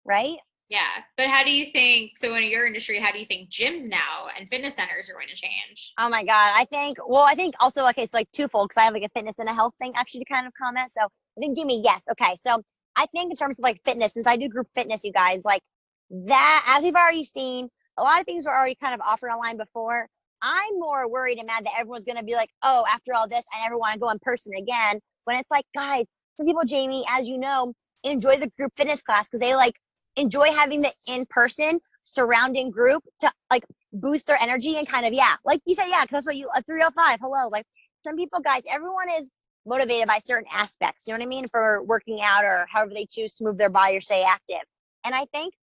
right? Yeah, but how do you think? So in your industry, how do you think gyms now and fitness centers are going to change? Oh my god, I think. Well, I think also okay, so like twofold because I have like a fitness and a health thing actually to kind of comment. So I think give me yes. Okay, so I think in terms of like fitness, since I do group fitness, you guys like that. As we've already seen, a lot of things were already kind of offered online before. I'm more worried and mad that everyone's going to be like, oh, after all this, I never want to go in person again. When it's like, guys, some people, Jamie, as you know, enjoy the group fitness class because they like enjoy having the in-person surrounding group to like boost their energy and kind of yeah like you said yeah because that's what you a 305 hello like some people guys everyone is motivated by certain aspects you know what i mean for working out or however they choose to move their body or stay active. And i think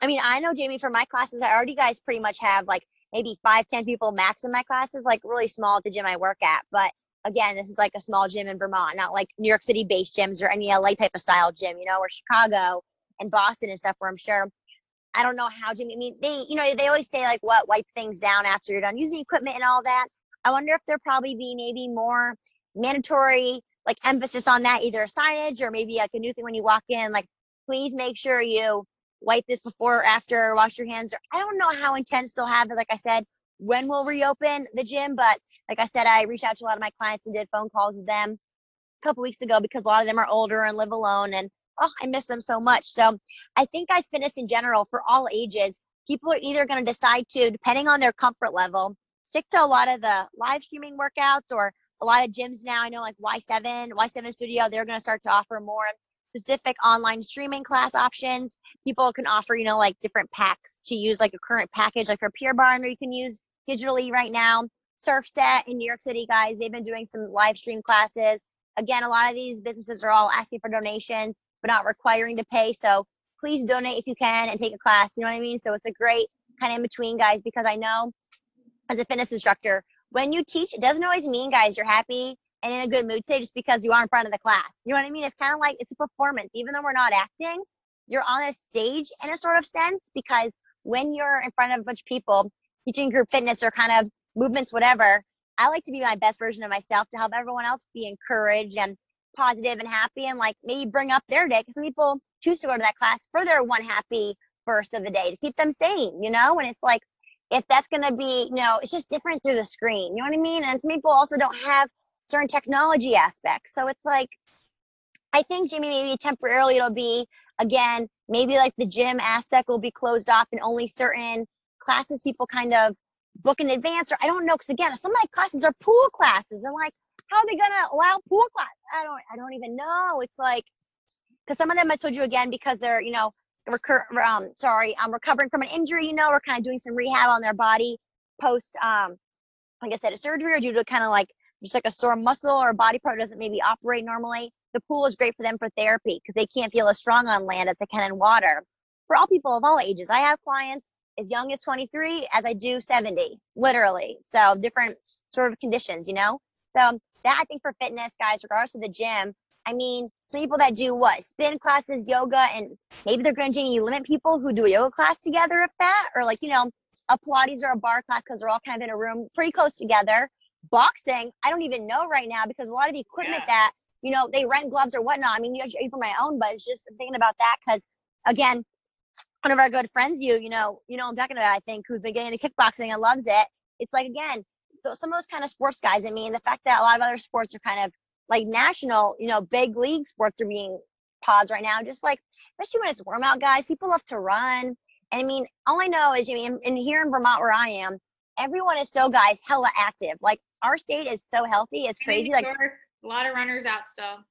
i mean i know jamie for my classes i already guys pretty much have like maybe five ten people max in my classes like really small at the gym i work at. But again this is like a small gym in vermont not like new york city based gyms or any la type of style gym you know or chicago and Boston and stuff where I'm sure I don't know how Jimmy. I mean, they you know they always say like what wipe things down after you're done using equipment and all that. I wonder if there probably be maybe more mandatory like emphasis on that, either signage or maybe like a new thing when you walk in, like please make sure you wipe this before or after, wash your hands. Or I don't know how intense they'll have it. Like I said, when we'll reopen the gym, but like I said, I reached out to a lot of my clients and did phone calls with them a couple weeks ago because a lot of them are older and live alone and oh, I miss them so much. So I think guys fitness in general for all ages, people are either going to decide to, depending on their comfort level, stick to a lot of the live streaming workouts or a lot of gyms now. I know like Y7, Y7 Studio, they're going to start to offer more specific online streaming class options. People can offer, you know, like different packs to use like a current package, like for Pure Barre, or you can use digitally right now. Surfset in New York City, guys, they've been doing some live stream classes. Again, a lot of these businesses are all asking for donations but not requiring to pay. So please donate if you can and take a class. You know what I mean? So it's a great kind of in between, guys, because I know as a fitness instructor, when you teach, it doesn't always mean, guys, you're happy and in a good mood today just because you are in front of the class. You know what I mean? It's kind of like it's a performance. Even though we're not acting, you're on a stage in a sort of sense because when you're in front of a bunch of people teaching group fitness or kind of movements, whatever, I like to be my best version of myself to help everyone else be encouraged and positive and happy and like maybe bring up their day because some people choose to go to that class for their one happy burst of the day to keep them sane, you know? And it's like, if that's going to be, you know, it's just different through the screen, you know what I mean? And some people also don't have certain technology aspects. So it's like, I think Jimmy, maybe temporarily it'll be again, maybe like the gym aspect will be closed off and only certain classes people kind of book in advance or I don't know because again some of my classes are pool classes and like how are they gonna allow pool class? I don't I don't even know. It's like because some of them I told you again because they're you know recur um sorry I'm recovering from an injury you know we're kind of doing some rehab on their body post um like I said a surgery or due to kind of like just like a sore muscle or a body part doesn't maybe operate normally. The pool is great for them for therapy because they can't feel as strong on land as they can in water. For all people of all ages, I have clients as young as 23 as I do 70, literally. So different sort of conditions, you know? So um, that I think for fitness, guys, regardless of the gym, I mean, some people that do what? Spin classes, yoga, and maybe they're going to you limit people who do a yoga class together, if that, or like, you know, a Pilates or a bar class because they're all kind of in a room pretty close together. Boxing, I don't even know right now because a lot of the equipment Yeah. that, you know, they rent gloves or whatnot. I mean, you for my own, but it's just thinking about that because, again, one of our good friends, you, you know, you know, I'm talking about, I think, who's been getting into kickboxing and loves it. It's like, again, some of those kind of sports guys, I mean, the fact that a lot of other sports are kind of like national, you know, big league sports are being paused right now. Just like, especially when it's warm out, guys, people love to run. And I mean, all I know is, I mean, and here in Vermont where I am, everyone is still, guys, hella active. Like our state is so healthy, it's crazy. Like, a lot of runners out still.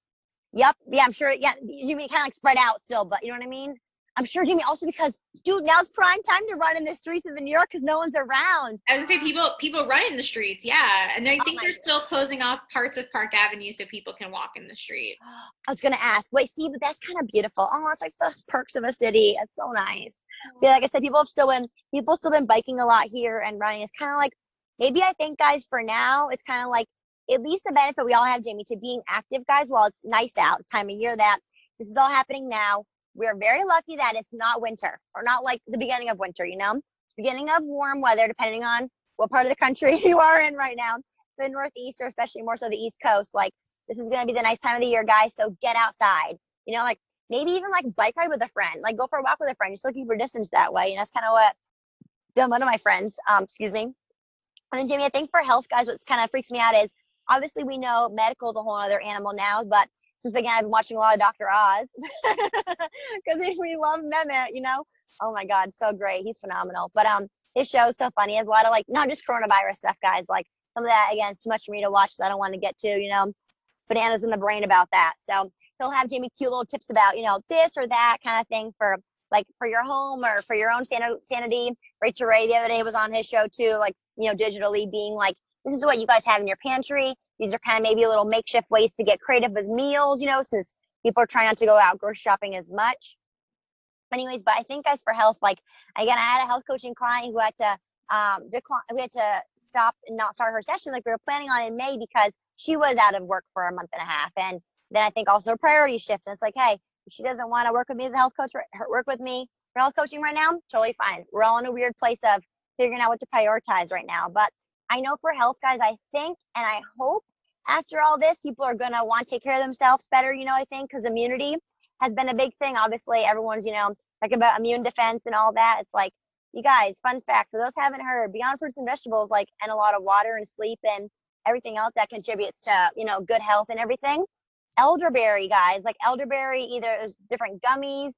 yep, yeah, I'm sure. Yeah, you mean kind of like spread out still, but you know what I mean? I'm sure, Jamie, also because, dude, now's prime time to run in the streets of New York because no one's around. I would say people people run in the streets, yeah, and I Oh think my they're still closing off parts of Park Avenue so people can walk in the street. <gasps> I was gonna ask. Wait, see, but that's kind of beautiful. Oh, it's like the perks of a city. It's so nice. Yeah, like I said, people have still been people still been biking a lot here and running. It's kind of like maybe I think, guys, for now, it's kind of like at least the benefit we all have, Jamie, to being active, guys. While it's nice out, time of year that this is all happening now. We're very lucky that it's not winter or not like the beginning of winter. You know, it's beginning of warm weather, depending on what part of the country <laughs> you are in right now. The Northeast, or especially more so the East Coast, like this is going to be the nice time of the year, guys. So get outside. You know, like maybe even like bike ride with a friend, like go for a walk with a friend. You still looking your distance that way. And that's kind of what done one of my friends. Um, excuse me. And then Jamie, I think for health, guys, what's kind of freaks me out is obviously we know medical is a whole other animal now, but since again I've been watching a lot of Dr. Oz <laughs> because we love Mehmet, you know. Oh my God, so great. He's phenomenal. But um, his show is so funny. He has a lot of like not just coronavirus stuff, guys. Like some of that again is too much for me to watch, so I don't want to get to, you know, bananas in the brain about that. So he'll have Jamie cute little tips about, you know, this or that kind of thing for like for your home or for your own san- sanity. Rachael Ray the other day was on his show too, like, you know, digitally being like, this is what you guys have in your pantry. These are kind of maybe a little makeshift ways to get creative with meals, you know, since people are trying not to go out grocery shopping as much. Anyways, but I think guys for health, like again, I had a health coaching client who had to um decline we had to stop and not start her session like we were planning on in May because she was out of work for a month and a half. And then I think also a priority shift. And it's like, hey, if she doesn't want to work with me as a health coach, or work with me for health coaching right now, totally fine. We're all in a weird place of figuring out what to prioritize right now. But I know for health, guys, I think and I hope after all this, people are going to want to take care of themselves better, you know, I think, because immunity has been a big thing. Obviously, everyone's, you know, talking about immune defense and all that. It's like, you guys, fun fact for those haven't heard, beyond fruits and vegetables, like, and a lot of water and sleep and everything else that contributes to, you know, good health and everything. Elderberry, guys, like elderberry, either there's different gummies,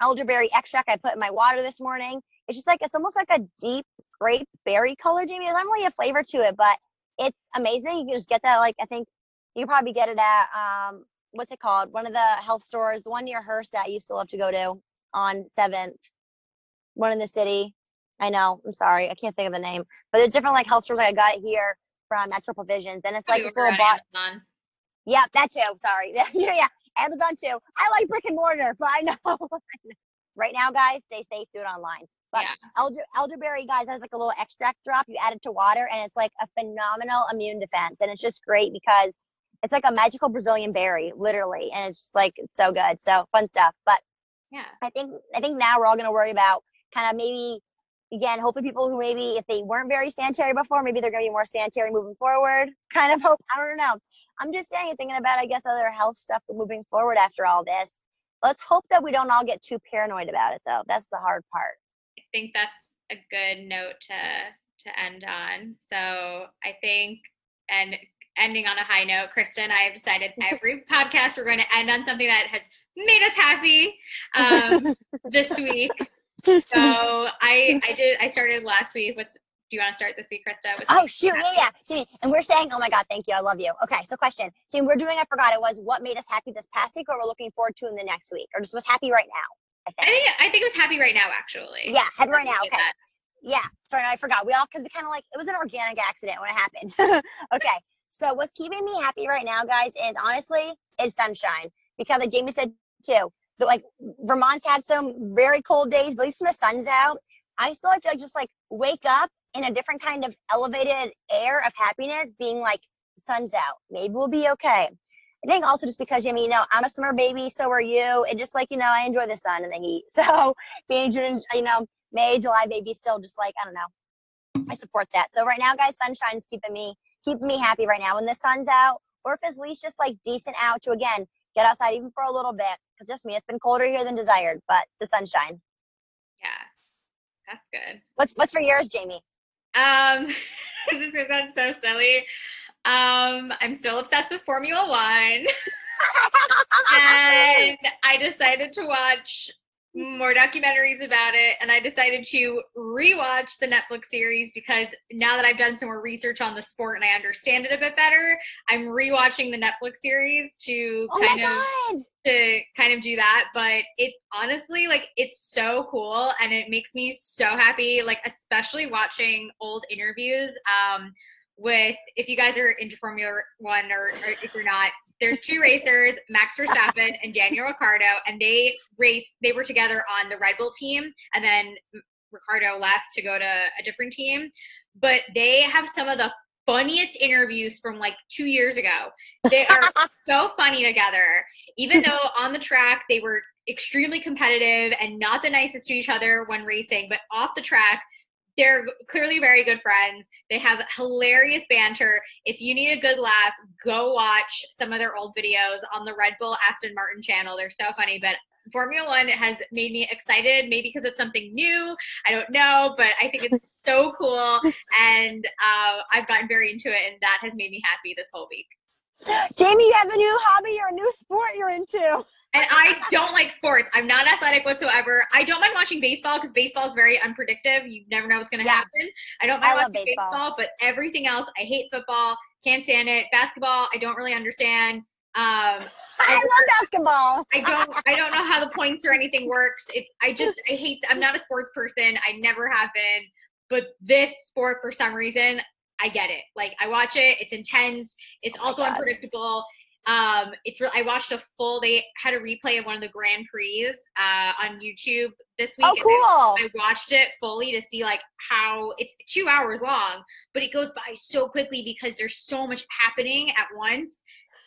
elderberry extract I put in my water this morning. It's just like, it's almost like a deep grape berry color, Jamie. There's not really a flavor to it, but it's amazing. You can just get that, like, I think you probably get it at, um, what's it called? One of the health stores, the one near Hearst that I used to love to go to on 7th, one in the city. I know, I'm sorry, I can't think of the name, but there's different like health stores. Like I got it here from Natural Provisions, and it's like order little on bot. Amazon. Yep, that too. Sorry. <laughs> yeah, yeah, Amazon too. I like brick and mortar, but I know. <laughs> right now, guys, stay safe. Do it online. But Yeah. elder, elderberry, guys, has like a little extract drop. You add it to water, and it's like a phenomenal immune defense. And it's just great because it's like a magical Brazilian berry, literally, and it's just like it's so good. So fun stuff. But Yeah. I think I think now we're all going to worry about kind of maybe again, hopefully people who maybe if they weren't very sanitary before, maybe they're going to be more sanitary moving forward. <laughs> Kind of hope. I don't know. I'm just saying, thinking about I guess other health stuff moving forward after all this. Let's hope that we don't all get too paranoid about it, though. That's the hard part. I think that's a good note to to end on. So I think and ending on a high note, Kristen, I have decided <laughs> every podcast we're going to end on something that has made us happy um, <laughs> this week. So I I did I started last week. What's do you want to start this week, Krista? Oh shoot, yeah, yeah. Jamie, and we're saying, oh my god, thank you, I love you. Okay, so question, Jamie, we're doing. I forgot it was what made us happy this past week, or we're looking forward to in the next week, or just was happy right now. I I think. think I think it was happy right now actually. Yeah, happy right now. Okay. that. Yeah, sorry, I forgot. We all because we kind of like it was an organic accident when it happened. <laughs> okay, so what's keeping me happy right now, guys, is honestly it's sunshine because like Jamie said too. That like Vermont's had some very cold days, but at least when the sun's out, I still like to like just like wake up in a different kind of elevated air of happiness, being like sun's out, maybe we'll be okay. I think also just because Jamie, you know, I'm a summer baby, so are you, and just like you know, I enjoy the sun and the heat. <laughs> So being June, you know, May, July baby, still just like I don't know. I support that. So right now, guys, sunshine's keeping me keeping me happy right now. When the sun's out, or if it's at least just like decent out to again get outside even for a little bit. Cause just me, it's been colder here than desired, but the sunshine. Yeah, that's good. What's what's for yours, Jamie? Um, <laughs> this is gonna sound so silly. Um, I'm still obsessed with Formula One, <laughs> and I decided to watch more documentaries about it, and I decided to rewatch the Netflix series because now that I've done some more research on the sport and I understand it a bit better, I'm rewatching the Netflix series to oh kind of to kind of do that but it honestly like it's so cool and it makes me so happy like especially watching old interviews um with if you guys are into formula one or, or if you're not there's two racers max verstappen and daniel ricciardo and they race they were together on the red bull team and then ricciardo left to go to a different team. But they have some of the funniest interviews from like two years ago. They are <laughs> so funny together. Even though on the track they were extremely competitive and not the nicest to each other when racing, but off the track, they're clearly very good friends. They have hilarious banter. If you need a good laugh, go watch some of their old videos on the Red Bull Aston Martin channel. They're so funny, but Formula One has made me excited, maybe because it's something new. I don't know, but I think it's <laughs> so cool. And uh, I've gotten very into it, and that has made me happy this whole week. Jamie, you have a new hobby or a new sport you're into. And I don't like sports. I'm not athletic whatsoever. I don't mind watching baseball because baseball is very unpredictable. You never know what's going to Yeah. happen. I don't mind I watching baseball. baseball. but everything else, I hate football. Can't stand it. Basketball, I don't really understand. Um, <laughs> I love basketball. I don't. I don't know how the points or anything works. It. I just. I hate. I'm not a sports person. I never have been. But this sport, for some reason, I get it. Like I watch it. It's intense. It's also unpredictable. Um, it's real. I watched a full. They had a replay of one of the Grand Prix uh, on YouTube this week. Oh, cool. I watched it fully to see like how it's two hours long, but it goes by so quickly because there's so much happening at once.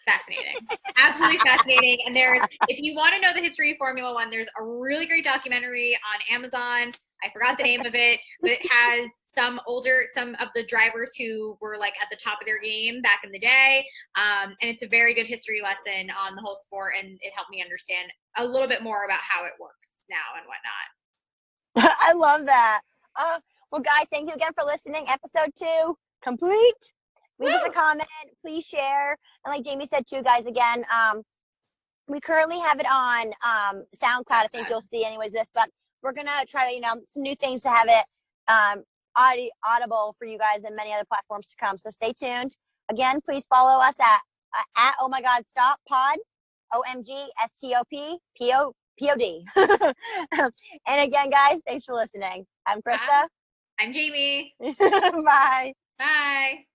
Fascinating, <laughs> absolutely fascinating. And there's, if you want to know the history of Formula One, there's a really great documentary on Amazon. I forgot the name of it, but it has some older, some of the drivers who were like at the top of their game back in the day. Um, and it's a very good history lesson on the whole sport, and it helped me understand a little bit more about how it works now and whatnot. <laughs> I love that. Uh, well, guys, thank you again for listening. Episode two complete. Leave us a comment. Please share. And like Jamie said, too, guys, again, um, we currently have it on um, SoundCloud. I think you'll see, anyways, this, but we're gonna try to, you know, some new things to have it um, audi- audible for you guys and many other platforms to come. So stay tuned. Again, please follow us at uh, at Oh My God Stop Pod, O M G S T O P P O P O D. <laughs> And again, guys, thanks for listening. I'm Krista. I'm Jamie. <laughs> Bye. Bye.